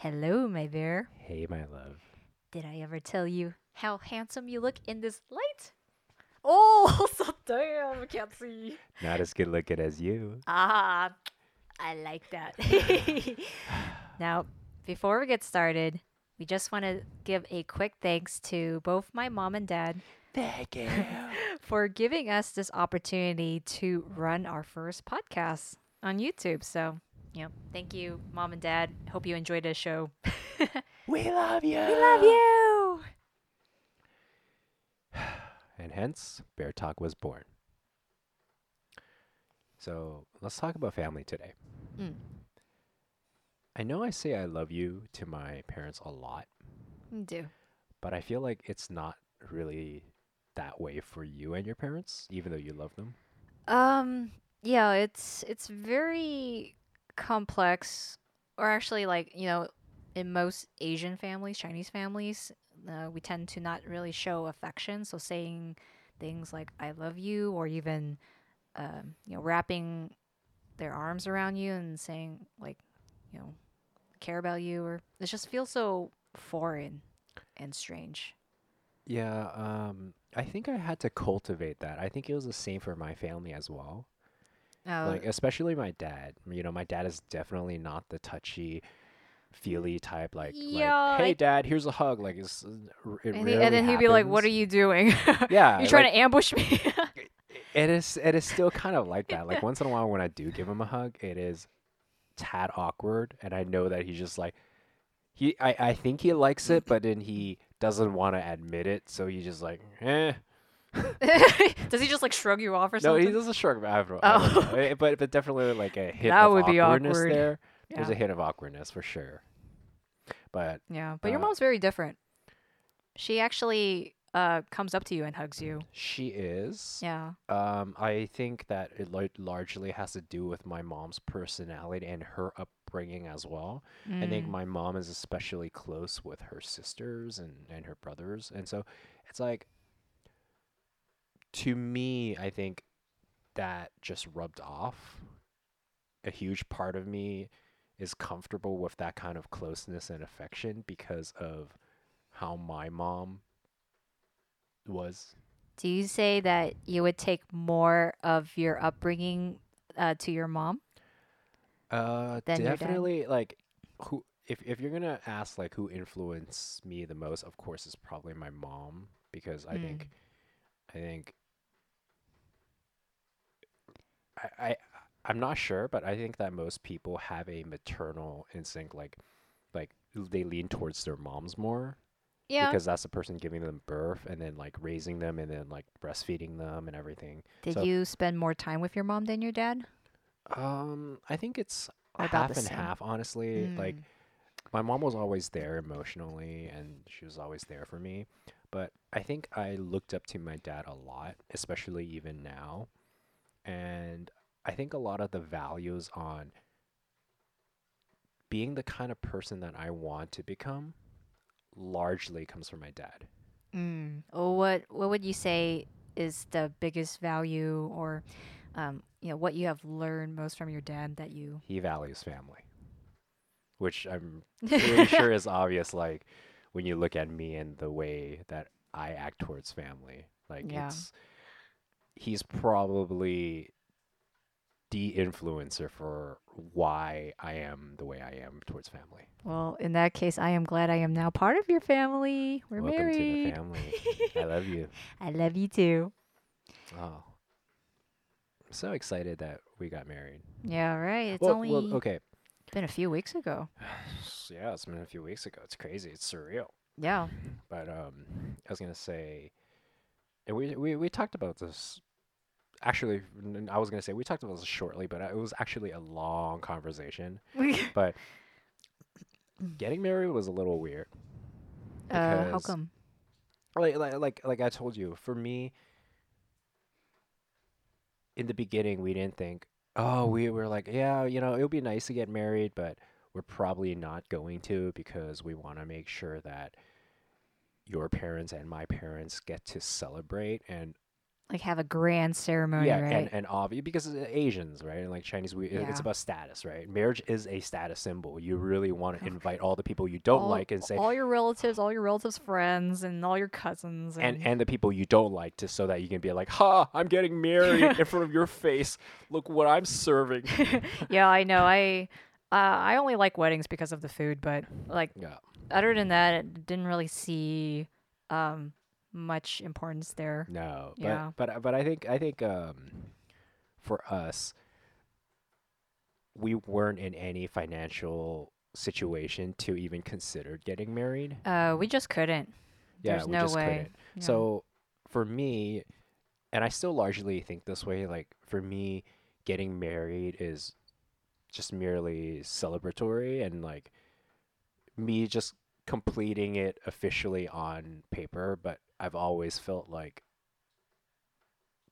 Hello, my bear. Hey, my love. Did I ever tell you how handsome you look in this light? Oh, so damn, I can't see. Not as good looking as you. Ah, I like that. now, before we get started, we just want to give a quick thanks to both my mom and dad Thank you. for giving us this opportunity to run our first podcast on YouTube. So, know, thank you, mom and dad. Hope you enjoyed the show. we love you. we love you. And hence, Bear Talk was born. So let's talk about family today. Mm. I know I say I love you to my parents a lot, You do. but I feel like it's not really that way for you and your parents, even though you love them. Um, yeah, it's it's very complex, or actually, like you know, in most Asian families, Chinese families, uh, we tend to not really show affection. So saying things like "I love you" or even, um, you know, wrapping their arms around you and saying like, you know, care about you, or it just feels so foreign and strange. Yeah, um, I think I had to cultivate that. I think it was the same for my family as well. Oh, like especially my dad. You know my dad is definitely not the touchy feely type like, Yeah, like hey I- dad here's a hug. Like it's, uh, it and, he, and then he'd be like, "What are you doing? yeah you're trying like, to ambush me?" it is it is still kind of like that. Like once in a while when i do give him a hug it is tad awkward and i know that he's just like he i, I think he likes it but then he doesn't want to admit it so he's just like eh Does he just like shrug you off or something? no he doesn't shrug I don't, I don't Oh. know. Eh, but but definitely like a hint That of would be awkwardness awkward. there there's a hint of awkwardness for sure but yeah, but your uh, mom's very different. She actually uh comes up to you and hugs you. She is. Yeah. Um, I think that it lar- largely has to do with my mom's personality and her upbringing as well. I think Mm. my mom is especially close with her sisters and, and her brothers. And so it's like, to me, I think that just rubbed off. A huge part of me is comfortable with that kind of closeness and affection because of how my mom was Do you say that you would take more of your upbringing uh, to your mom? Uh, than your dad? definitely like who if if you're gonna ask like who influenced me the most, of course it's probably my mom because I think I think I, I I'm not sure, but I think that most people have a maternal instinct like like they lean towards their moms more Yeah. because that's the person giving them birth and then like raising them and then like breastfeeding them and everything. Did so- you spend more time with your mom than your dad? Um, I think it's Or half and same? half, honestly. Like Mm. my mom was always there emotionally and she was always there for me. But I think I looked up to my dad a lot, especially even now. And I think a lot of the values on being the kind of person that I want to become largely comes from my dad. Mm. Well, what what would you say is the biggest value, or um, you know, what you have learned most from your dad that you? He values family, which I'm pretty sure is obvious. Like when you look at me and the way that I act towards family, like Yeah. it's he's probably the influencer for why I am the way I am towards family. Well, in that case, I am glad I am now part of your family. We're Welcome married. to the family. I love you. I love you too. Oh, I'm so excited that we got married. Yeah, right. It's well, only well, okay. been a few weeks ago. Yeah, it's been a few weeks ago. It's crazy. It's surreal. Yeah. But um, I was gonna say, and we we we talked about this. Actually, I was gonna say we talked about this shortly, but uh, it was actually a long conversation. But getting married was a little weird. uh, how come? Like like like like I told you, for me, in the beginning, we didn't think. Oh, we were like, yeah, you know, it would be nice to get married, but we're probably not going to because we want to make sure that your parents and my parents get to celebrate and like have a grand ceremony, yeah, right? and and obvious because uh, Asians, right, and like Chinese, we it- it's about status, right? Marriage is a status symbol. You really want to invite all the people you don't all, like and say, all your relatives, all your relatives' friends, and all your cousins, and, and and the people you don't like, to so that you can be like, "Ha! I'm getting married in front of your face. Look what I'm serving." yeah, I know. I uh, I only like weddings because of the food, but like yeah, other than that, I didn't really see um much importance there. no, but Yeah. but but I think I think um, for us, we weren't in any financial situation to even consider getting married. Uh, we just couldn't. Yeah, There's we no just way. couldn't. Yeah. So for me, and I still largely think this way, like for me, getting married is just merely celebratory and like me just completing it officially on paper, but I've always felt like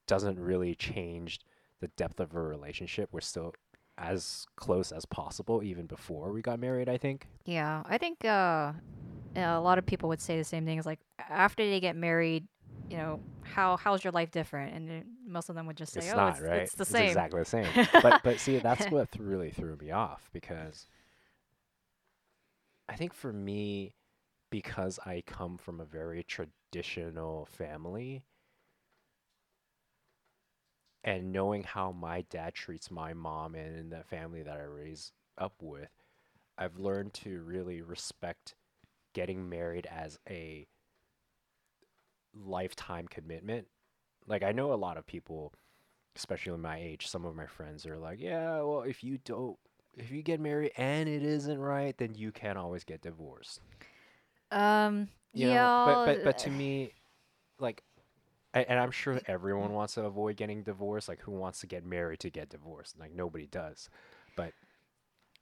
doesn't really change the depth of a relationship. We're still as close as possible even before we got married, I think. Yeah, I think uh, a lot of people would say the same thing. Is like after they get married, you know, how how's your life different? And most of them would just say, it's "Oh, not it's, right. it's the same." exactly the same. but but see, that's what th- really threw me off because I think for me, because I come from a very traditional family, and knowing how my dad treats my mom and the family that I raised up with, I've learned to really respect getting married as a lifetime commitment. Like I know a lot of people, especially my age, some of my friends are like, "Yeah, well, if you don't if you get married and it isn't right, then you can always get divorced." Um, You yeah, know, but but but to me, like, a- and I'm sure everyone wants to avoid getting divorced. Like, who wants to get married to get divorced? Like, nobody does. But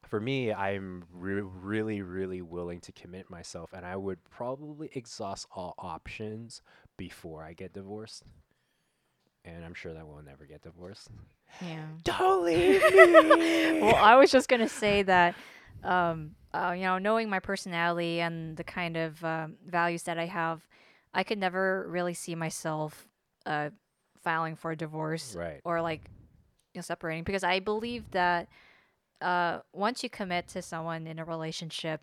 for me, I'm re- really, really willing to commit myself, and I would probably exhaust all options before I get divorced. And I'm sure that we'll never get divorced. yeah. Don't leave me. well, I was just gonna say that, um, uh, you know, knowing my personality and the kind of um, values that I have, I could never really see myself uh, filing for a divorce right. or like you know, separating because I believe that uh, once you commit to someone in a relationship,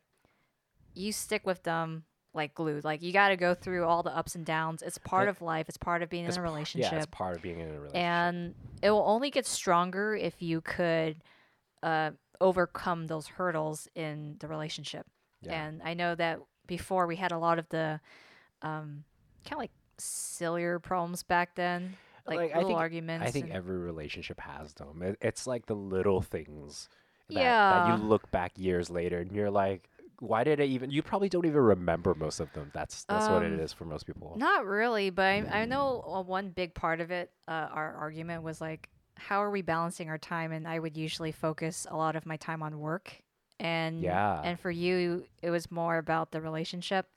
you stick with them like glue. Like you got to go through all the ups and downs. It's part And of life. It's part of being in a par- relationship Yeah, it's part of being in a relationship. and it will only get stronger if you could uh, overcome those hurdles in the relationship. yeah. And I know that before we had a lot of the um, kind of like sillier problems back then, like, Like, I little think- arguments. I think every relationship has them. It, it's like the little things that, that you look back years later and you're like, why did I even? You probably don't even remember most of them. That's that's what it Um, for most people. Not really, but I, I know uh, one big part of it, uh, our argument was like, how are we balancing our time? And I would usually focus a lot of my time on work. And Yeah. and for you, it was more about the relationship.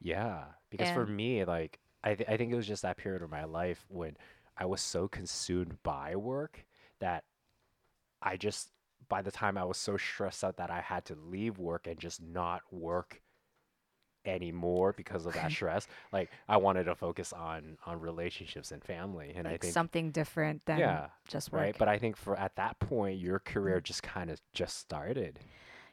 Yeah, because for me, like I th- I think it was just that period of my life when I was so consumed by work that I just by the time I was so stressed out that I had to leave work and just not work anymore because of that stress. Like I wanted to focus on on relationships and family, and I think something different than yeah, just work. right. But I think for at that point, your career just kind of just started.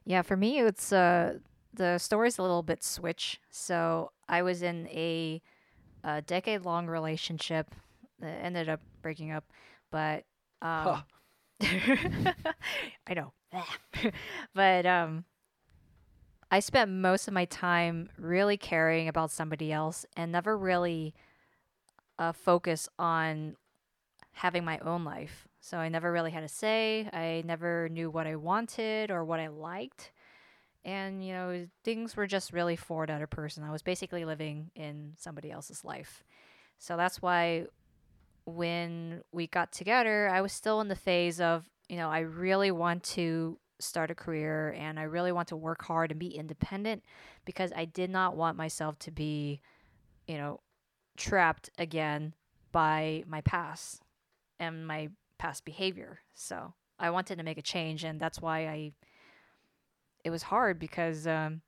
Yeah, for me, it's uh the story's a little bit switch. So I was in a, a decade long relationship that ended up breaking up, but um, I know, but um, I spent most of my time really caring about somebody else and never really uh, focus on having my own life. So I never really had a say. I never knew what I wanted or what I liked. And, you know, things were just really for the other person. I was basically living in somebody else's life. So that's why when we got together, I was still in the phase of, you know, I really want to start a career and I really want to work hard and be independent because I did not want myself to be, you know, trapped again by my past and my past behavior. So I wanted to make a change, and that's why I. It was hard because, um,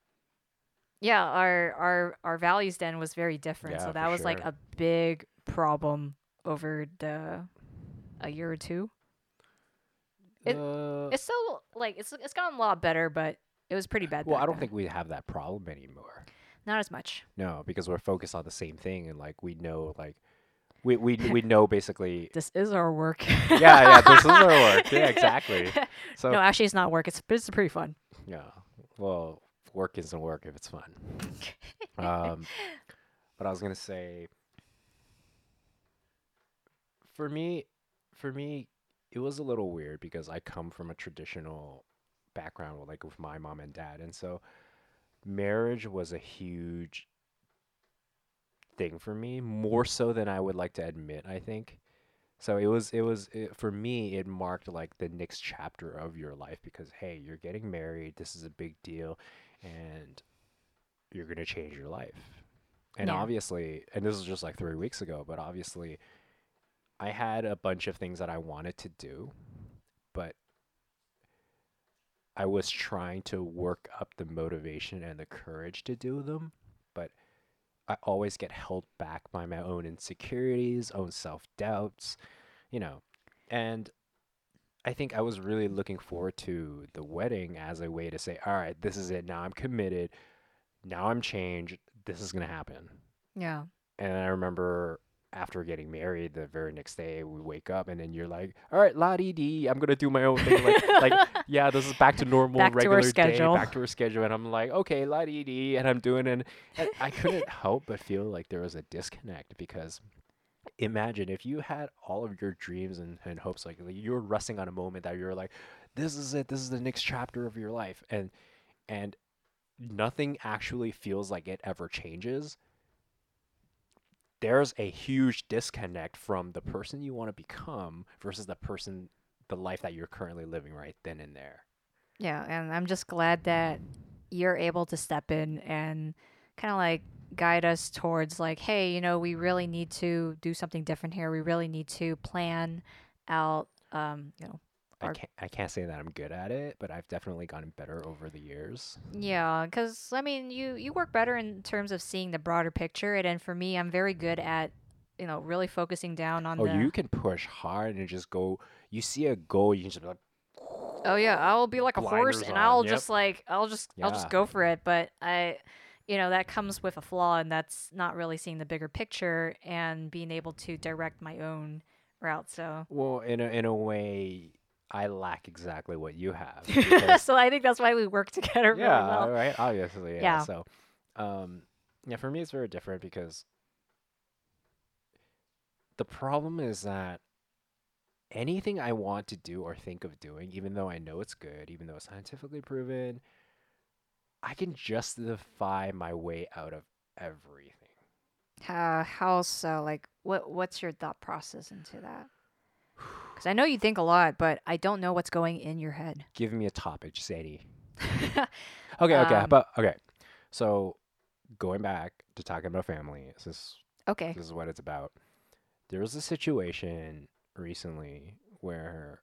yeah, our our our values then was very different. Yeah, so that was like a big problem over the a year or two. It- Uh, It's still like it's it's gotten a lot better, but it was pretty bad. well, I don't think we have that problem anymore. not as much. No, because we're focused on the same thing, and like we know, like we we we know basically. This is our work. yeah, yeah, this is our work. Yeah, exactly. So no, actually, it's not work. It's it's pretty fun. yeah, well, work isn't work if it's fun. Um, but I was gonna say, for me, for me, it was a little weird because I come from a traditional background, with, like with my mom and dad, and so marriage was a huge thing for me, more so than I would like to admit. I think. So it was, it was it, for me. It marked like the next chapter of your life because hey, you're getting married. This is a big deal, and you're gonna change your life. And Yeah. obviously, and this was just like three weeks ago, but obviously, I had a bunch of things that I wanted to do, but I was trying to work up the motivation and the courage to do them, but I always get held back by my own insecurities, own self doubts, you know. And I think I was really looking forward to the wedding as a way to say, all right, this is it. Now I'm committed. Now I'm changed. This is going to happen. Yeah. And I remember after getting married, the very next day we wake up and then you're like, all right, la dee dee, I'm gonna do my own thing. Like, like yeah, this is back to normal, Back to our regular day, schedule. back to our schedule. And I'm like, okay, la dee dee, and I'm doing it. And I couldn't help but feel like there was a disconnect because imagine if you had all of your dreams and, and hopes, like, like you're resting on a moment that you're like, this is it, this is the next chapter of your life, and and nothing actually feels like it ever changes there's a huge disconnect from the person you want to become versus the person the life that you're currently living right then and there Yeah, and I'm just glad that you're able to step in and kind of like guide us towards like, hey, you know, we really need to do something different here. We really need to plan out, um, you know, I can't, I can't say that I'm good at it, but I've definitely gotten better over the years. yeah, because I mean, you you work better in terms of seeing the broader picture, and then for me, I'm very good at, you know, really focusing down on Oh, the. you can push hard and just go. You see a goal, you can just be like, Oh yeah, I'll be like a horse, and on, I'll yep. just like I'll just I'll just go for it. But I, you know, that comes with a flaw, and that's not really seeing the bigger picture and being able to direct my own route. So, well, in a, in a way, I lack exactly what you have. so I think that's why we work together really yeah, well. right. Obviously, yeah. Yeah. So, um, yeah, for me, it's very different because the problem is that anything I want to do or think of doing, even though I know it's good, even though it's scientifically proven, I can justify my way out of everything. Uh, how so? Like, what what's your thought process into that? Because I know you think a lot, but I don't know what's going in your head. Give me a topic, Sadie. Okay, okay, Um, but okay. So, going back to talking about family, this is okay. this is what it's about. There was a situation recently where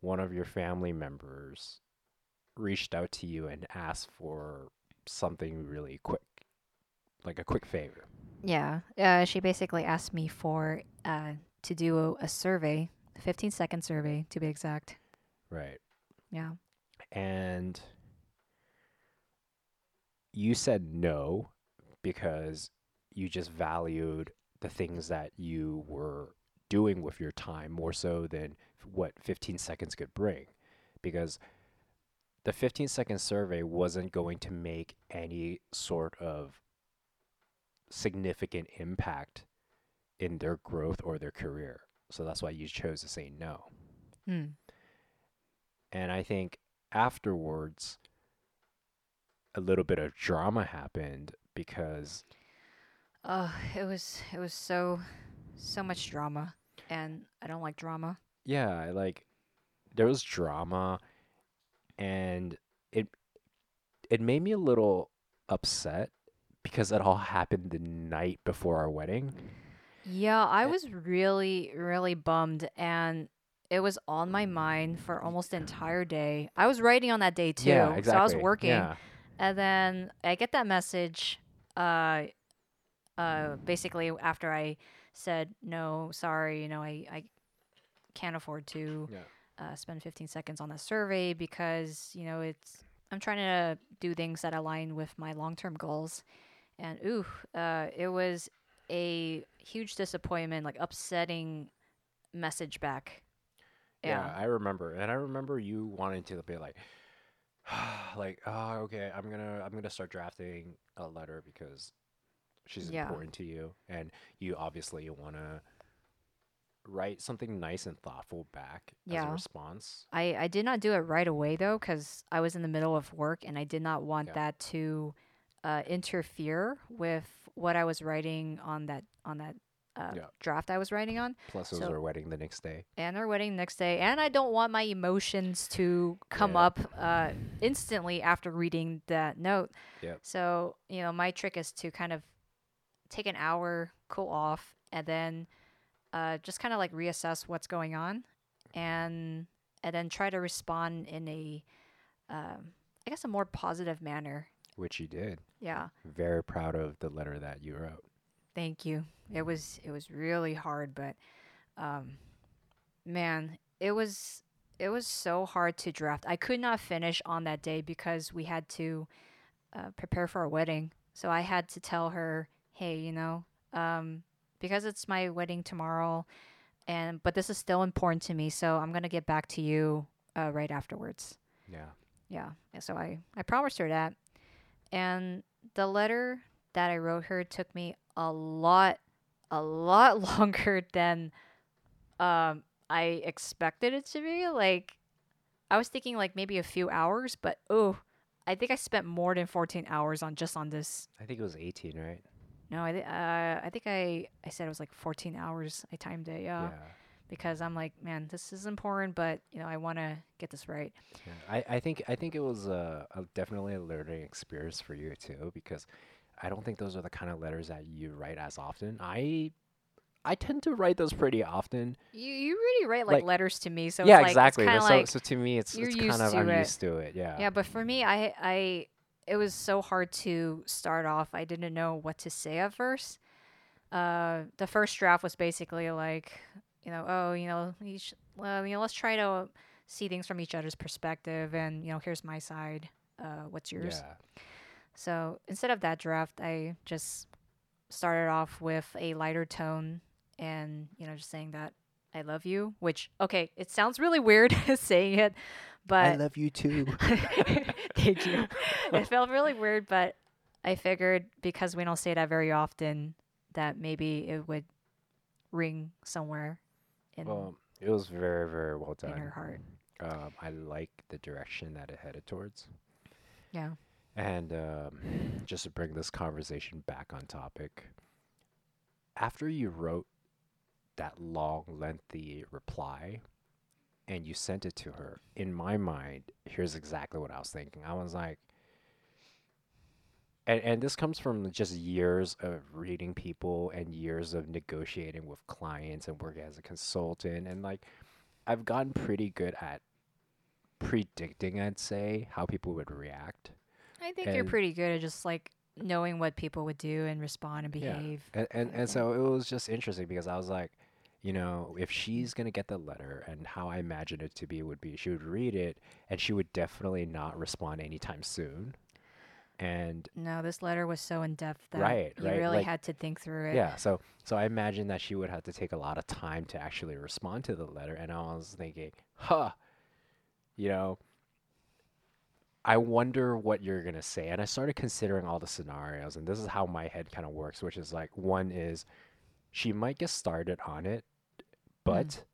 one of your family members reached out to you and asked for something really quick, like a quick favor. Yeah. Uh, she basically asked me for uh to do a, a survey, a 15 second survey to be exact. Right. Yeah. And you said no because you just valued the things that you were doing with your time more so than what 15 seconds could bring. Because the 15 second survey wasn't going to make any sort of significant impact in their growth or their career. So that's why you chose to say no. Hmm. And I think afterwards, a little bit of drama happened because Oh, it was it was so so much drama, and I don't like drama. yeah, like there was drama and it it made me a little upset because it all happened the night before our wedding. Yeah, I Eh. was really really bummed, and it was on my mind for almost the entire day. I was writing on that day too, Yeah, so. I was working. Yeah. And then I get that message, uh, uh, basically after I said no, sorry, you know, I I can't afford to Yeah. uh, spend 15 seconds on that survey because you know it's I'm trying to do things that align with my long-term goals, and ooh, uh, it was a huge disappointment, like upsetting message back. Yeah, I remember, and I remember you wanting to be like, like, oh, okay, I'm gonna, I'm gonna start drafting a letter because she's Yeah. important to you, and you obviously want to write something nice and thoughtful back as a Yeah. response. I, I did not do it right away though because I was in the middle of work and I did not want Yeah. that to uh, interfere with what I was writing on that on that uh, Yeah. draft I was writing on. Plus, it was So- our wedding the next day. and our wedding next day and i don't want my emotions to come Yeah. up uh, instantly after reading that note Yep. so you know my trick is to kind of take an hour cool off and then uh, just kind of like reassess what's going on and and then try to respond in a um, i guess a more positive manner Which you did. yeah Very proud of the letter that you wrote. Thank you. It was it was really hard, but um, man, it was it was so hard to draft. I could not finish on that day because we had to uh, prepare for our wedding. So I had to tell her, hey, you know, um, because it's my wedding tomorrow, and but this is still important to me, so I'm gonna get back to you uh, right afterwards Yeah. yeah and so i i promised her that and the letter that i wrote her took me a lot a lot longer than um i expected it to be like i was thinking like maybe a few hours but oh i think i spent more than 14 hours on just on this. I think it was 18, right? no i thi- uh, i think i i said it was like 14 hours i timed it yeah, because i'm like man this is important but you know i want to get this right. Yeah, I, I think I think it was a, a definitely a learning experience for you too because I don't think those are the kind of letters that you write as often. I I tend to write those pretty often. You you really write like, Like- letters to me, so yeah, it's like, exactly. So like so to me, it's it's kind of I'm it. used to it. Yeah. yeah, but for me, I I it was so hard to start off. I didn't know what to say at first. Uh, the first draft was basically like, you know, oh, you know, each, well, you know, let's try to see things from each other's perspective, and you know, here's my side. Uh, what's yours? Yeah. So instead of that draft, I just started off with a lighter tone and, you know, just saying that I love you, which, okay, it sounds really weird saying it, but. I love you too. thank you. It felt really weird, but I figured because we don't say that very often, that maybe it would ring somewhere in, well, it was very very well done. in her done. heart. Um, I like the direction that it headed towards. Yeah. And um, just to bring this conversation back on topic, after you wrote that long, lengthy reply and you sent it to her, in my mind, here's exactly what I was thinking. I was like, and, and this comes from just years of reading people and years of negotiating with clients and working as a consultant. And like, I've gotten pretty good at predicting, I'd say, how people would react. I think you're pretty good at just like knowing what people would do and respond and Yeah. behave. And and, and so it was just interesting because I was like, you know, if she's gonna get the letter and how I imagine it to be would be she would read it and she would definitely not respond anytime soon. And No, this letter was so in depth that Right, you right, really like- had to think through it. yeah, so so I imagine that she would have to take a lot of time to actually respond to the letter and I was thinking, huh, you know, I wonder what you're gonna say. And I started considering all the scenarios, and this is how my head kind of works, which is like one is she might get started on it, mm. but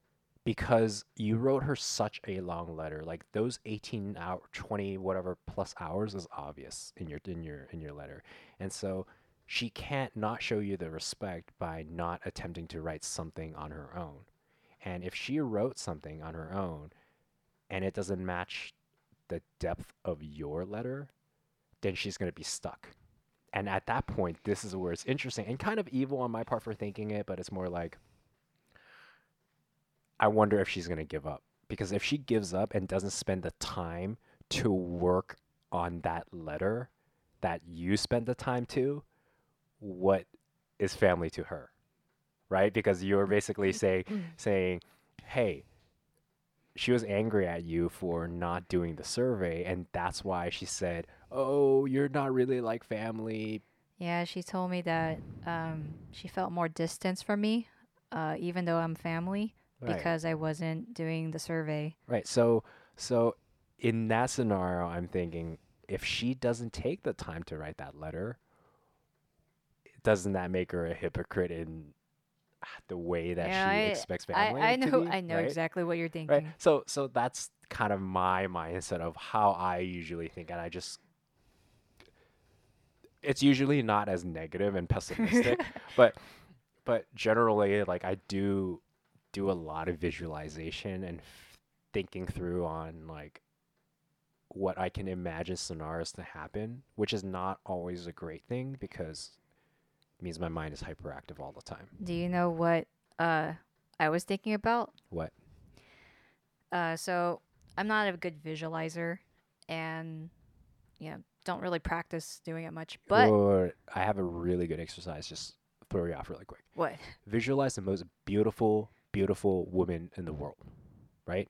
because you wrote her such a long letter, like those 18 hour 20 whatever plus hours is obvious in your in your in your letter. And so she can't not show you the respect by not attempting to write something on her own. And if she wrote something on her own and it doesn't match the depth of your letter, then she's going to be stuck. And at that point, this is where it's interesting and kind of evil on my part for thinking it, but it's more like I wonder if she's going to give up. Because if she gives up and doesn't spend the time to work on that letter that you spent the time to, what is family to her? right? Because you're basically saying mm. saying, "Hey, she was angry at you for not doing the survey, and that's why she said, "Oh, you're not really like family." Yeah, she told me that um, she felt more distance from me, uh, even though I'm family, Right. because I wasn't doing the survey. Right. So so in that scenario, I'm thinking if she doesn't take the time to write that letter, doesn't that make her a hypocrite in the way that Yeah, she I- expects I, family I to know be, I know right? exactly what you're thinking. Right. So so that's kind of my mindset of how I usually think and I just it's usually not as negative and pessimistic, but but generally like I do do a lot of visualization and f- thinking through on like what I can imagine scenarios to happen, which is not always a great thing because means my mind is hyperactive all the time. Do you know what uh, I was thinking about? What? Uh, so I'm not a good visualizer, and yeah, don't really practice doing it much. But or I have a really good exercise. Just throw you off really quick. what? Visualize the most beautiful, beautiful woman in the world. Right?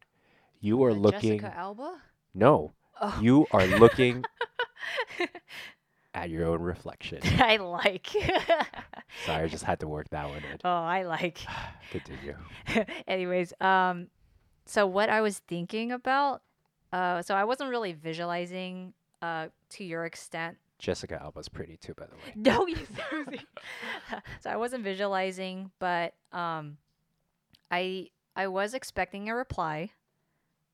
You are Uh, looking. Jessica Alba. No, Oh, you are looking at your own reflection. I like. Sorry, I just had to work that one in. oh, I like. Continue. Anyways, um, so what I was thinking about, uh, so I wasn't really visualizing, uh, to your extent. Jessica Alba's pretty too, by the way. No, you so I wasn't visualizing, but um, I I was expecting a reply.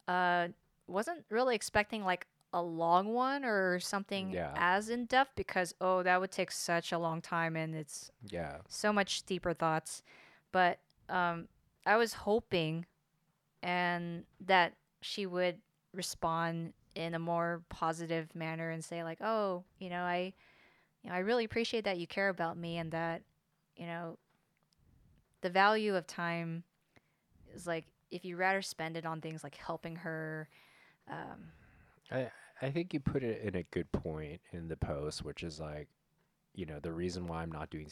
Uh, wasn't really expecting like a long one or something Yeah. as in depth because oh that would take such a long time and it's Yeah. so much deeper thoughts. But um, I was hoping and that she would respond in a more positive manner and say like, "Oh, you know, I you know, I really appreciate that you care about me and that, you know, the value of time is like if you rather spend it on things like helping her um, I I think you put it in a good point in the post, which is like, you know, the reason why I'm not doing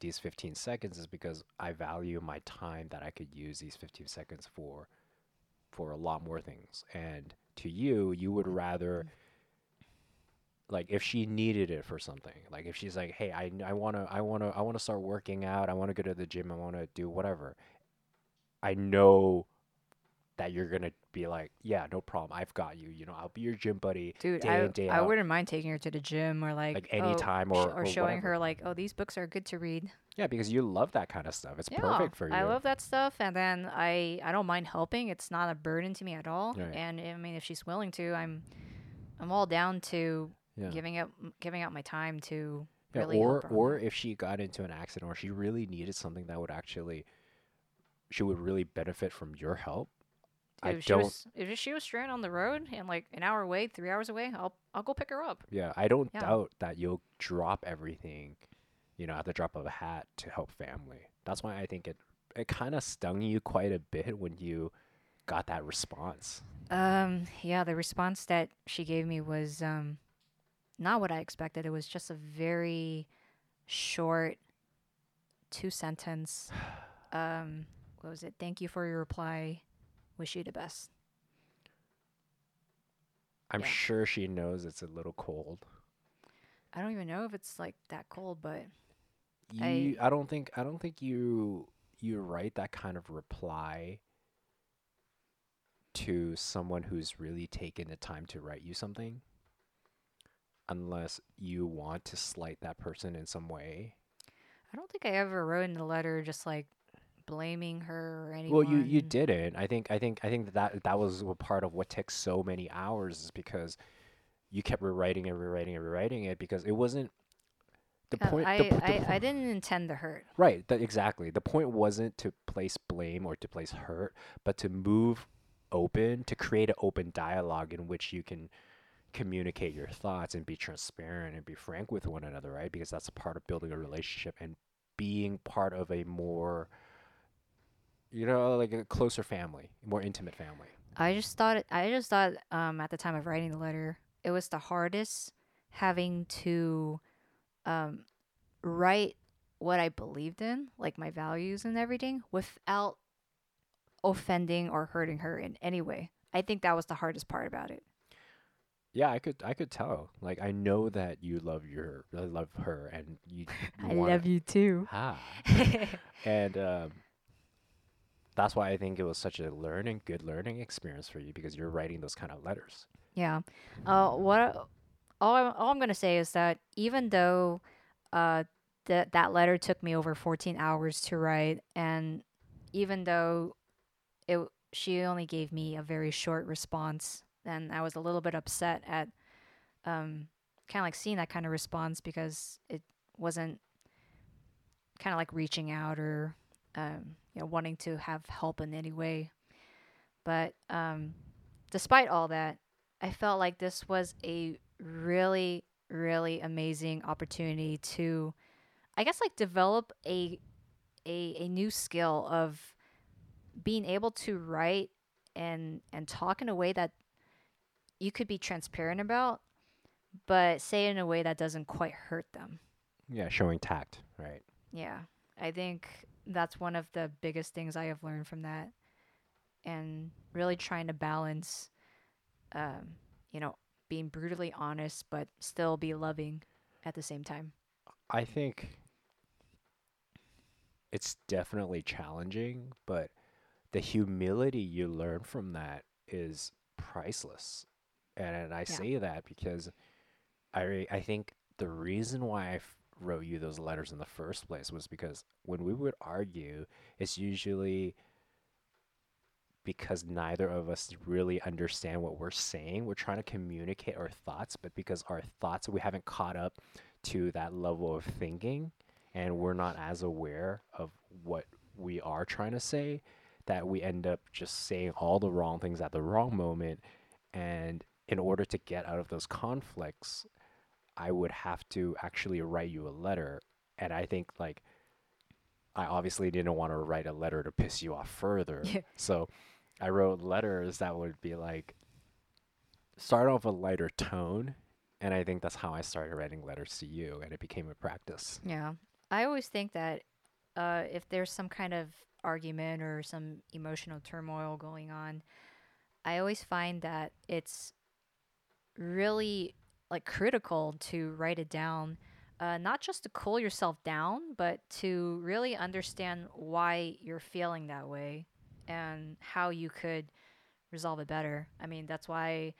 these 15 seconds is because I value my time that I could use these 15 seconds for for a lot more things. And to you, you would rather mm-hmm. like if she needed it for something. Like if she's like, "Hey, I I want to I want to I want to start working out. I want to go to the gym. I want to do whatever." I know that you're going to be like, "Yeah, no problem. I've got you. You know, I'll be your gym buddy." dude, day I, in, day I out. wouldn't mind taking her to the gym or like Like oh, anytime sh- or- or, or showing whatever. her like, oh, these books are good to read. Yeah, because you love that kind of stuff. It's Yeah, perfect for you. I love that stuff, and then I I don't mind helping. It's not a burden to me at all. Right. And I mean, if she's willing to, I'm I'm all down to yeah. giving up giving out my time to Yeah, really or help her. on or if she got into an accident or she really needed something that would actually she would really benefit from your help. I if she don't was if she was stranded on the road and like an hour away, three hours away, I'll I'll go pick her up. yeah, I don't Yeah. doubt that you'll drop everything, you know, at the drop of a hat to help family. That's why I think it it kind of stung you quite a bit when you got that response. Um, yeah, the response that she gave me was um, not what I expected. It was just a very short, two sentence. Um, what was it? Thank you for your reply. Wish you the best. I'm Yeah. sure she knows it's a little cold. I don't even know if it's like that cold, but You, I, don't think I don't think you you write that kind of reply to someone who's really taken the time to write you something unless you want to slight that person in some way. I don't think I ever wrote in the letter just like blaming her or anyone. Well, you you didn't. I think I think I think that that, was a part of what took so many hours is because you kept rewriting and rewriting and rewriting it because it wasn't the Uh, point. I, the, the I, I didn't intend to hurt. Right, that exactly. The point wasn't to place blame or to place hurt, but to move open, to create an open dialogue in which you can communicate your thoughts and be transparent and be frank with one another, right? Because that's a part of building a relationship and being part of a more you know, like a closer family, more intimate family. I just thought I just thought um, at the time of writing the letter, it was the hardest having to um, write what I believed in, like my values and everything, without offending or hurting her in any way. I think that was the hardest part about it. Yeah, I could I could tell. Like I know that you love your I love her and you, you I love you too. Ah. and um, that's why I think it was such a learning, good learning experience for you because you're writing those kind of letters. Yeah. Uh, what all, I, all I'm gonna say is that even though uh, that that letter took me over 14 hours to write, and even though it she only gave me a very short response, and I was a little bit upset at um, kind of like seeing that kind of response because it wasn't kind of like reaching out or um, you know wanting to have help in any way. But um, despite all that, I felt like this was a really, really amazing opportunity to, I guess, like develop a a, a new skill of being able to write and and talk in a way that you could be transparent about, but say it in a way that doesn't quite hurt them. Yeah, showing tact, right? Yeah, I think that's one of the biggest things I have learned from that, and really trying to balance, um, you know, being brutally honest but still be loving at the same time. I think it's definitely challenging, but the humility you learn from that is priceless. And I say that because I re- I think the reason why I f- wrote you those letters in the first place was because when we would argue, it's usually because neither of us really understand what we're saying. We're trying to communicate our thoughts, but because our thoughts we haven't caught up to that level of thinking and we're not as aware of what we are trying to say that we end up just saying all the wrong things at the wrong moment and in order to get out of those conflicts I would have to actually write you a letter and I think like I obviously didn't want to write a letter to piss you off further. Yeah. So I wrote letters that would be like start off a lighter tone and I think that's how I started writing letters to you and it became a practice. Yeah. I always think that uh, if there's some kind of argument or some emotional turmoil going on, I always find that it's really like critical to write it down, uh, not just to cool yourself down, but to really understand why you're feeling that way and how you could resolve it better. I mean, that's why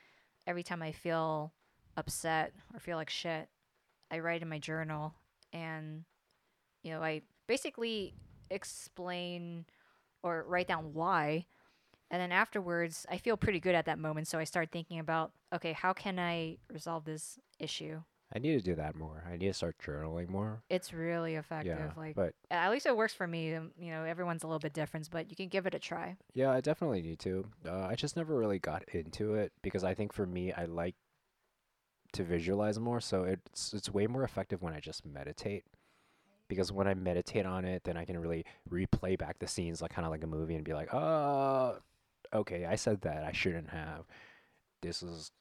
every time I feel upset or feel like shit, I write in my journal and you know, I basically explain or write down why. And then afterwards, I feel pretty good at that moment. So I start thinking about, okay, how can I resolve this issue? I need to do that more. I need to start journaling more. It's really effective. Yeah. like, but at least it works for me. Um, You know, everyone's a little bit different, but you can give it a try. yeah, I definitely need to. Uh, I just never really got into it because I think for me I like to visualize more, so it's it's way more effective when I just meditate. Because when I meditate on it, then I can really replay back the scenes like kind of like a movie and be like, "Oh, okay, I said that I shouldn't have. This is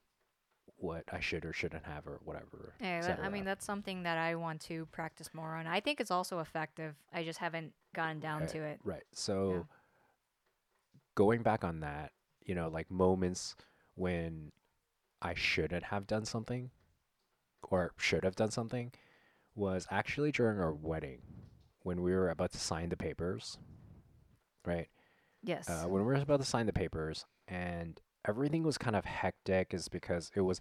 what I should or shouldn't have or whatever." Yeah, I mean, that's something that I want to practice more on. I think it's also effective. I just haven't gotten down Right, to it. Right. So going back on that, you know, like moments when I shouldn't have done something or should have done something was actually during our wedding when we were about to sign the papers. Right? Yes. Uh, when we were about to sign the papers and everything was kind of hectic is because it was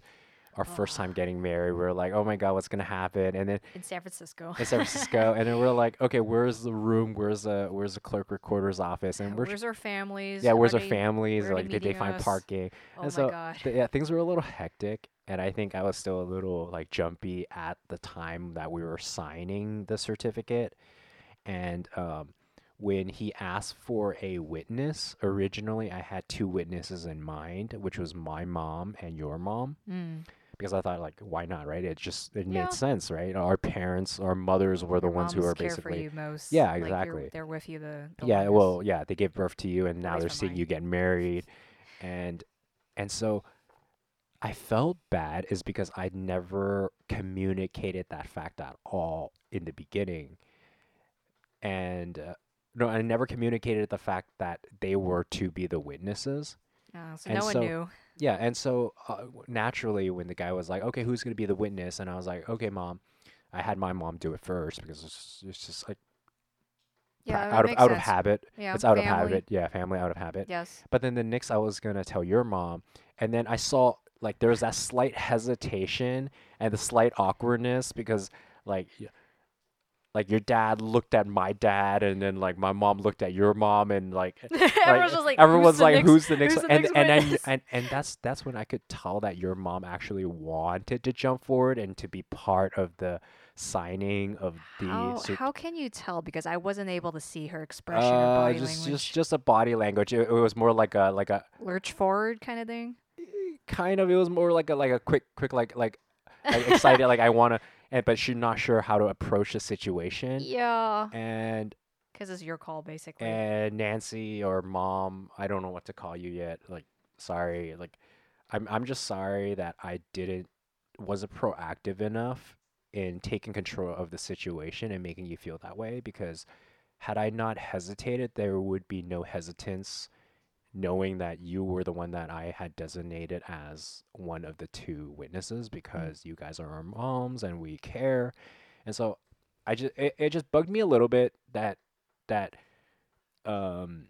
our first time getting married. We were like, "Oh my god, what's going to happen?" And then in San Francisco. in San Francisco, and then we're like, okay, where's the room? Where's the where's the clerk recorder's office? And we're where's our families? yeah, where's Are our they- families? where are they Like, did they find us? parking? Oh and my so god. th- yeah, things were a little hectic, and I think I was still a little like jumpy at the time that we were signing the certificate, and um, when he asked for a witness, originally I had two witnesses in mind, which was my mom and your mom Mm. because I thought like why not right it just it Yeah. made sense right our parents our mothers were the Your ones who are basically for you most. Yeah, like, exactly. they're with you the. the yeah longest. well yeah they gave birth to you and now they're seeing mine. you get married and and so I felt bad is because I'd never communicated that fact at all in the beginning and uh, no, I never communicated the fact that they were to be the witnesses. Oh, so And no one knew. Yeah, and so uh, naturally, when the guy was like, "Okay, who's gonna be the witness?" and I was like, "Okay, mom," I had my mom do it first because it's, it's just like Yeah, it out of out of habit. Yeah, it's out of habit. Yeah, family out of habit. Yes. But then the next, I was gonna tell your mom, and then I saw like there was that slight hesitation and the slight awkwardness because like. Like your dad looked at my dad, and then like my mom looked at your mom, and like Everyone's just like, everyone's "Who's the like, next- "Who's the next?" who's one?" the and next and, I, witness? and and that's that's when I could tell that your mom actually wanted to jump forward and to be part of the signing of the. How, cer- how can you tell? Because I wasn't able to see her expression or uh, body just language. just just a body language. It, it was more like a like a Lurch forward kind of thing. kind of. It was more like a like a quick quick like like, like excited like I wanna. And but she's not sure how to approach the situation. Yeah. And Because it's your call, basically. and Nancy or mom, I don't know what to call you yet. Like, sorry, like, I'm I'm just sorry that I didn't wasn't proactive enough in taking control of the situation and making you feel that way. Because had I not hesitated, there would be no hesitance, knowing that you were the one that I had designated as one of the two witnesses because you guys are our moms and we care, and so I just it, it just bugged me a little bit that that um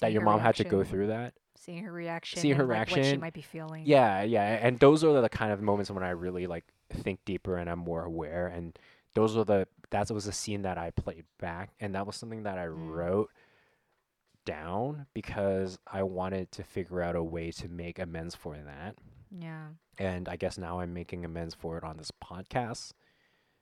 that your mom had to go through that. Seeing her reaction. seeing her and, like, What she reaction. might be feeling. Yeah, yeah, and those are the kind of moments when I really like think deeper and I'm more aware. And those are the that was a scene that I played back, and that was something that I Mm. wrote down because I wanted to figure out a way to make amends for that. Yeah. And I guess now I'm making amends for it on this podcast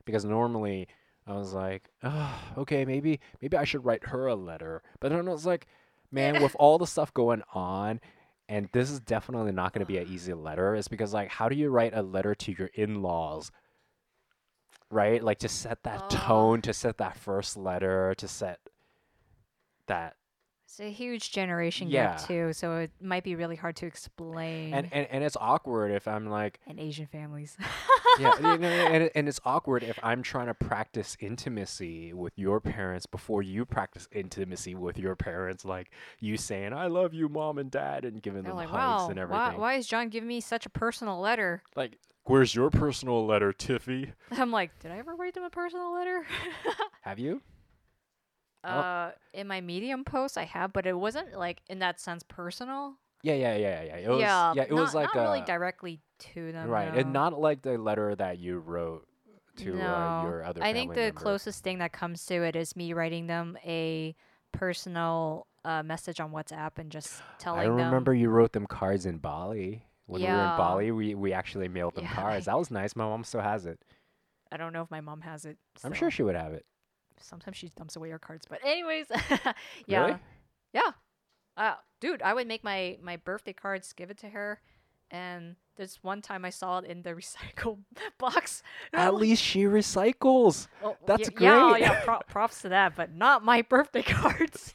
because normally I was like, oh, okay, maybe maybe I should write her a letter. But then I was like, man, with all the stuff going on, and this is definitely not going to be an easy letter. It's because like, how do you write a letter to your in-laws? Right, like to set that Oh. tone, to set that first letter, to set that It's a huge generation Yeah. gap too, so it might be really hard to explain. and, and and it's awkward if I'm like, in Asian families. yeah, you know, and and it's awkward if I'm trying to practice intimacy with your parents before you practice intimacy with your parents, like you saying "I love you, mom and dad" and giving They're them like, hugs wow, and why, everything. why is John giving me such a personal letter? Like, where's your personal letter, Tiffy? I'm like, did I ever write them a personal letter? Have you? Oh. uh, in my Medium post, I have, but it wasn't like in that sense personal. Yeah, yeah, yeah, yeah. It was, yeah, yeah, it not, was like not really uh, directly to them. right, and not like the letter that you wrote to no. uh, your other. I think the member. closest thing that comes to it is me writing them a personal uh, message on WhatsApp and just telling I them. remember you wrote them cards in Bali. When we were in Bali, we, we actually mailed them Yeah, cards. That was nice. My mom still has it. I don't know if my mom has it. I'm sure she would have it. Sometimes she dumps away her cards, but anyways, yeah, Really? yeah. Uh, dude, I would make my my birthday cards, give it to her, and this one time I saw it in the recycle box. At least she recycles. "Oh, that's y- Yeah, yeah. Pro- props to that, but not my birthday cards.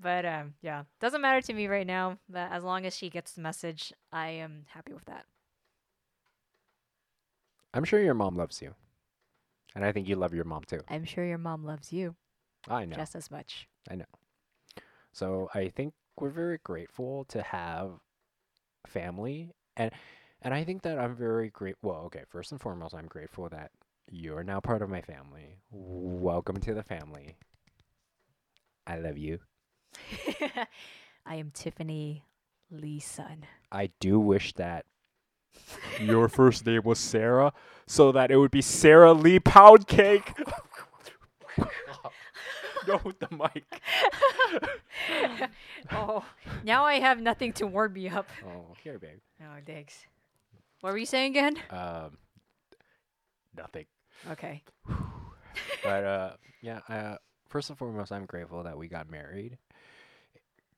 but um, yeah, doesn't matter to me right now. But as long as she gets the message, I am happy with that. I'm sure your mom loves you. And I think you love your mom too. I'm sure your mom loves you I know. just as much. I know. So I think we're very grateful to have family and and I think that I'm very great well, okay, first and foremost, I'm grateful that you're now part of my family. Welcome to the family. I love you. I am Tiffany Lee's son. I do wish that your first name was Sarah so that it would be Sarah Lee Pound Cake. no, the mic. oh, now I have nothing to warm me up. Oh, here, babe. Oh, thanks. What were you saying again? Um, nothing. Okay. But uh, yeah. Uh, first and foremost, I'm grateful that we got married.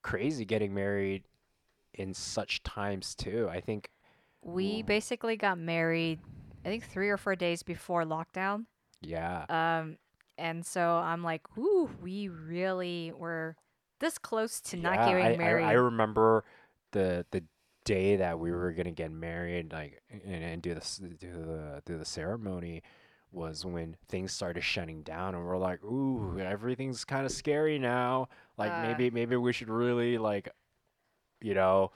Crazy getting married in such times too. I think. We Ooh. basically got married, I think three or four days before lockdown. Yeah. Um, and so I'm like, ooh, we really were this close to not yeah, getting I, married. I, I remember the the day that we were gonna get married, like and, and do this do the do the ceremony. was when things started shutting down and we're like, ooh, everything's kind of scary now. Like Uh. maybe maybe we should really like you know,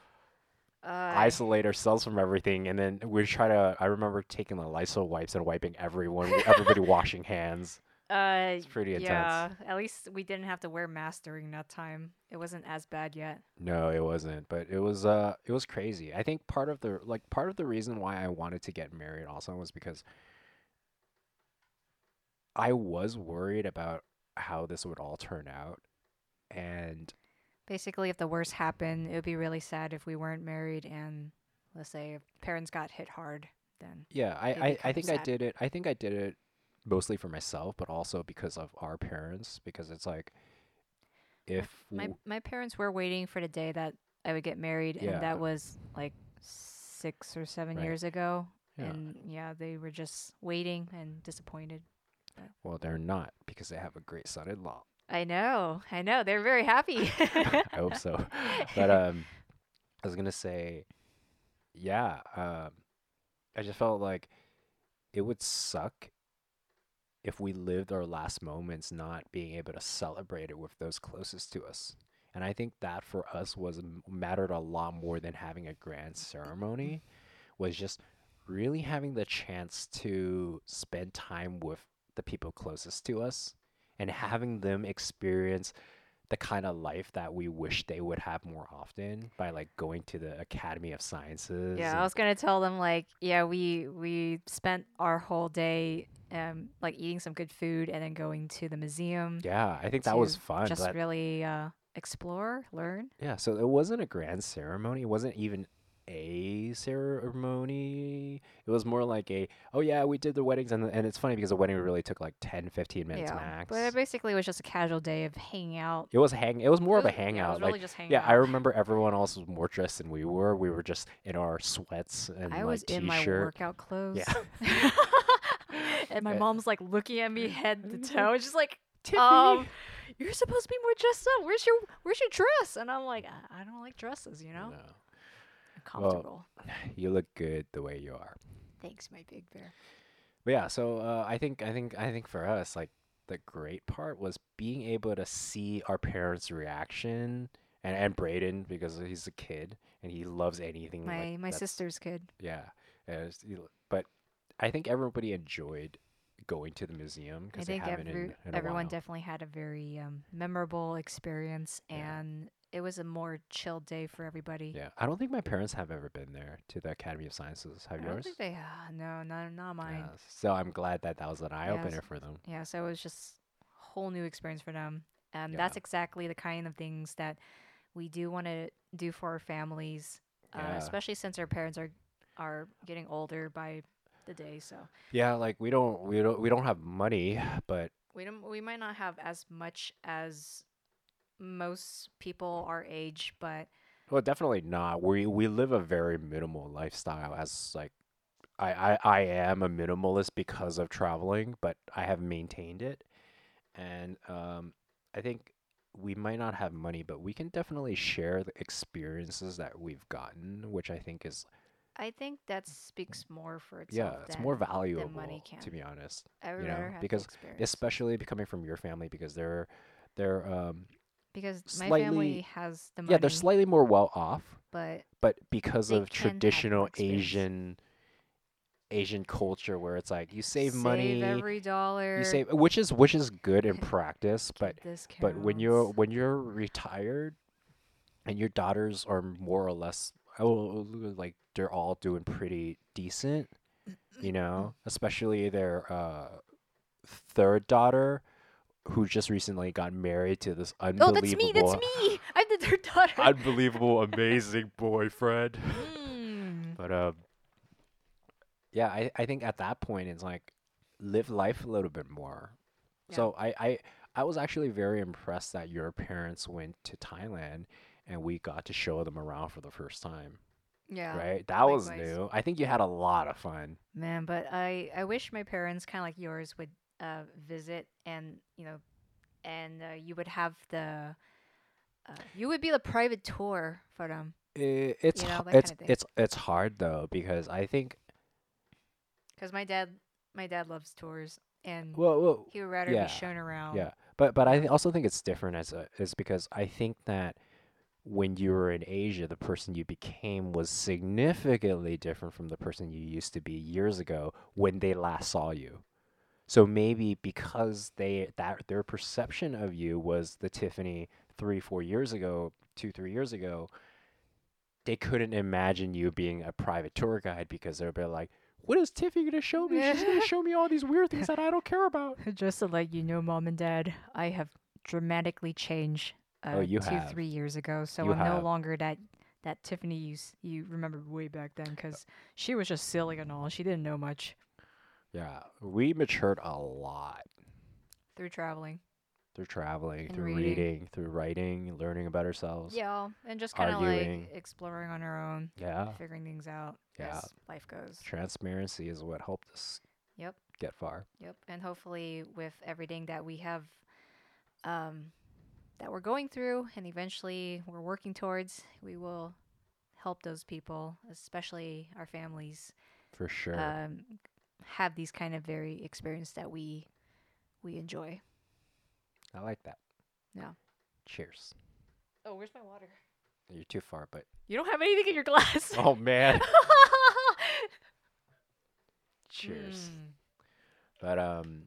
Uh, isolate ourselves from everything and then we try to I remember taking the Lysol wipes and wiping everyone everybody washing hands. uh, It's pretty intense. yeah. At least we didn't have to wear masks during that time. It wasn't as bad yet. No, it wasn't, but it was uh it was crazy. I think part of the like part of the reason why I wanted to get married also was because I was worried about how this would all turn out. And Basically, if the worst happened, it would be really sad if we weren't married and let's say parents got hit hard. Then yeah, I I, I think I did it. I think I did it mostly for myself, but also because of our parents because it's like if my w- my parents were waiting for the day that I would get married, Yeah. and that was like six or seven Right. years ago. Yeah. And yeah, they were just waiting and disappointed. well, they're not because they have a great son-in-law. I know, I know. They're very happy. I hope so. But um, I was gonna say, yeah. Um, I just felt like it would suck if we lived our last moments not being able to celebrate it with those closest to us. And I think that for us was mattered a lot more than having a grand ceremony. Was just really having the chance to spend time with the people closest to us and having them experience the kind of life that we wish they would have more often by like going to the Academy of Sciences. yeah, I was gonna tell them like, yeah, we we spent our whole day um like eating some good food and then going to the museum. yeah, I think that was fun. Just really uh explore, learn. yeah, so it wasn't a grand ceremony. It wasn't even a ceremony. It was more like a, oh yeah, we did the weddings. And, and it's funny because the wedding really took like 10, 15 minutes yeah, max. but it basically was just a casual day of hanging out. it was hang. It was more of a It was- yeah, it hangout. like really just hanging Yeah, out. I remember everyone else was more dressed than we were. We were just in our sweats and I like was in my t-shirt. workout clothes. Yeah. and my Uh, mom's like looking at me head to toe. She's like, Tiffany. um, you're supposed to be more dressed up. Where's your Where's your dress? And I'm like, I, I don't like dresses, you know. No. Comfortable. You look good the way you are. Thanks, my big bear. But yeah, so uh, I think I think I think for us, like the great part was being able to see our parents' reaction, and and Braden because he's a kid and he loves anything. My like my sister's kid. Yeah, and it's- he l- but I think everybody enjoyed going to the museum because they think haven't every, in, in everyone definitely had a very um, memorable experience, Yeah. and it was a more chill day for everybody. yeah, I don't think my parents have ever been there to the Academy of Sciences. Have I don't think they. Uh, no, not not mine. Yeah, so I'm glad that that was an eye opener Yes. for them. Yeah, so it was just whole new experience for them. And Yeah. that's exactly the kind of things that we do want to do for our families, uh, especially since our parents are are getting older by the day. So Yeah, like we don't we don't we don't have money, but we don't we might not have as much as most people our age, but Well, definitely not. We we live a very minimal lifestyle as like I, I I am a minimalist because of traveling, but I have maintained it. And um I think we might not have money, but we can definitely share the experiences that we've gotten, which I think is I think that speaks more for itself. yeah, it's more valuable money can. to be honest. I would you know, because. Especially coming from your family because they're they're um because my slightly- family has the money, yeah, they're slightly more well off, but but because They of can have more traditional experience. Asian Asian culture where it's like you save, save money, every dollar. you save which is which is good in practice, but but when you're when you're retired and your daughters are more or less oh, like they're all doing pretty decent, you know, especially their uh third daughter who just recently got married to this unbelievable. oh, that's me. That's me. I'm the third daughter. unbelievable amazing boyfriend. Mm. But um, yeah, I I think at that point it's like live life a little bit more. Yeah. So I I I was actually very impressed that your parents went to Thailand and we got to show them around for the first time. Yeah. right? That was new. I think you had a lot of fun. Man, but I I wish my parents kind of like yours would uh visit and you know and uh, you would have the uh, you would be the private tour for them I it's You know, it's kinda it's it's hard though because I think because my dad my dad loves tours, and Well, well, he would rather yeah, be shown around. yeah, but but I th- also think it's different as a is because I think that when you were in Asia, the person you became was significantly different from the person you used to be years ago when they last saw you. So maybe because they that their perception of you was the Tiffany three, four years ago, two, three years ago, they couldn't imagine you being a private tour guide because they'd be like, "What is Tiffany gonna show me? She's gonna show me all these weird things that I don't care about." Just to let you know, mom and dad, I have dramatically changed. Uh, Oh, you two, have. three years ago, so You I'm have. no longer that that Tiffany you you remember way back then, because she was just silly and all. She didn't know much Yeah, we matured a lot through traveling. through traveling, And through reading. reading. through writing, learning about ourselves. Yeah, and just kind of like exploring on our own, Yeah. figuring things out Yeah. as life goes. Transparency is what helped us Yep. get far. Yep, and hopefully with everything that we have, um, that we're going through, and eventually we're working towards, we will help those people, especially our families, For sure. um, have these kind of very experience that we we enjoy. I like that. Yeah. Cheers. Oh, where's my water? You're too far, but You don't have anything in your glass. oh man. Cheers. Mm. But um,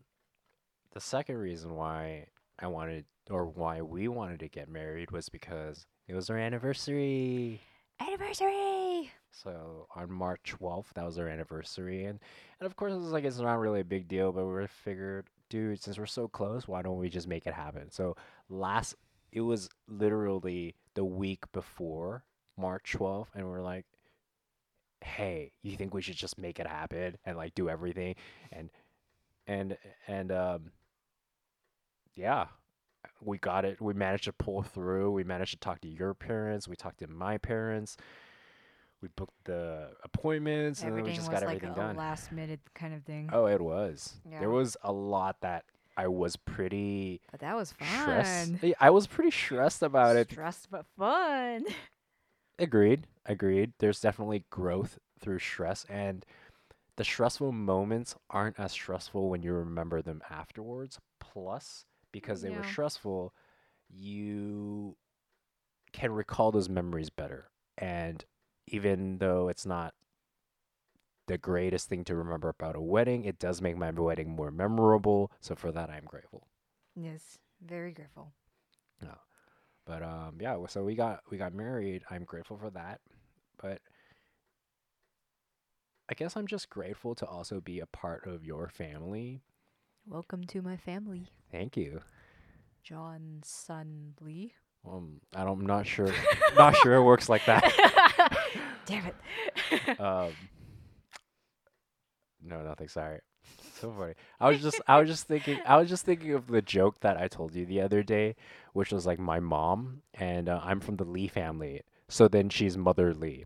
the second reason why I wanted or why we wanted to get married was because it was our anniversary. Anniversary. So on March 12th, that was our anniversary, and and of course it was like it's not really a big deal, but we figured, dude, since we're so close, why don't we just make it happen? So last, it was literally the week before March 12th, and we're like, hey, you think we should just make it happen and like do everything, and and and um, yeah. We got it. We managed to pull through. We managed to talk to your parents. We talked to my parents we booked the appointments and then we just was got like everything a done. last minute kind of thing. Oh, it was. Yeah. There was a lot that I was pretty But that was stressed. fun. Yeah, I was pretty stressed about it. Stressed but fun. Agreed. Agreed. There's definitely growth through stress and the stressful moments aren't as stressful when you remember them afterwards. Plus, because they were stressful, you can recall those memories better. And even though it's not the greatest thing to remember about a wedding, it does make my wedding more memorable. So for that, I'm grateful. Yes, very grateful. No. But um, yeah. So we got we got married. I'm grateful for that. But I guess I'm just grateful to also be a part of your family. Welcome to my family, Thank you. John Sun Lee. Um, I don't, I'm not sure. not sure it works like that. Damn it. Um, no, nothing. Sorry. So funny. I was just, I was just thinking, I was just thinking of the joke that I told you the other day, which was like my mom, and uh, I'm from the Lee family. So then she's motherly.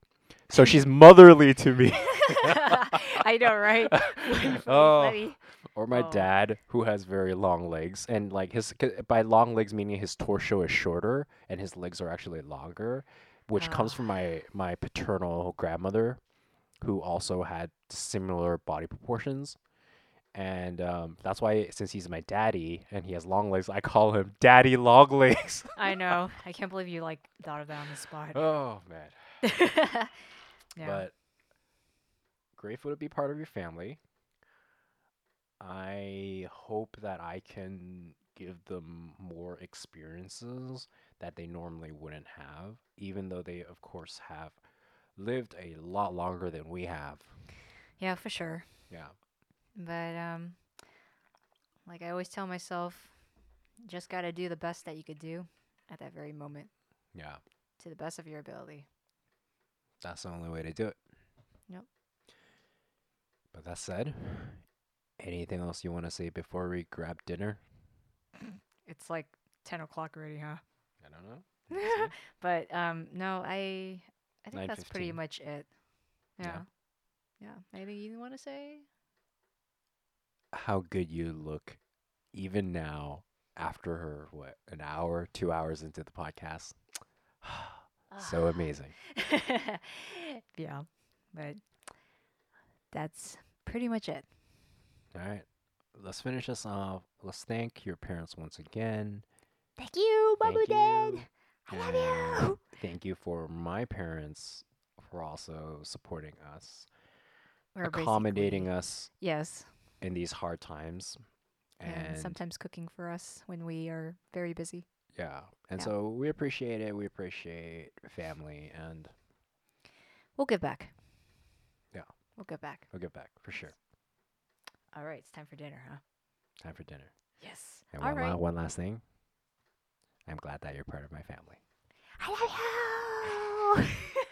So she's motherly to me. I know, right? Oh. funny. Or my Oh. dad, who has very long legs, and like his by long legs meaning his torso is shorter and his legs are actually longer, which comes Ah. from my my paternal grandmother, who also had similar body proportions, and um, that's why since he's my daddy and he has long legs, I call him Daddy Long Legs. I know. I can't believe you like thought of that on the spot. oh man, yeah. but grateful to be part of your family. I hope that I can give them more experiences that they normally wouldn't have, even though they, of course, have lived a lot longer than we have. yeah, for sure. Yeah. But um, like I always tell myself, just gotta do the best that you could do at that very moment Yeah. to the best of your ability. That's the only way to do it. Yep. But that said, anything else you want to say before we grab dinner? It's like ten o'clock already, huh? I don't know. but um, no, I I think that's pretty much it. Yeah. Yeah. Yeah. Anything you want to say? How good you look, even now, after her, what an hour, two hours into the podcast. so amazing. yeah, but that's pretty much it. All right. Let's finish this off. Let's thank your parents once again. Thank you, mom Thank and dad. I love you. Thank you for my parents for also supporting us, We're accommodating us Yes. in these hard times. And, And sometimes cooking for us when we are very busy. yeah. And Yeah. so we appreciate it. We appreciate family and We'll give back. Yeah. We'll give back. we'll give back for sure. All right, it's time for dinner, huh? Time for dinner. Yes. And All one, la- one last thing. I'm glad that you're part of my family. I love you.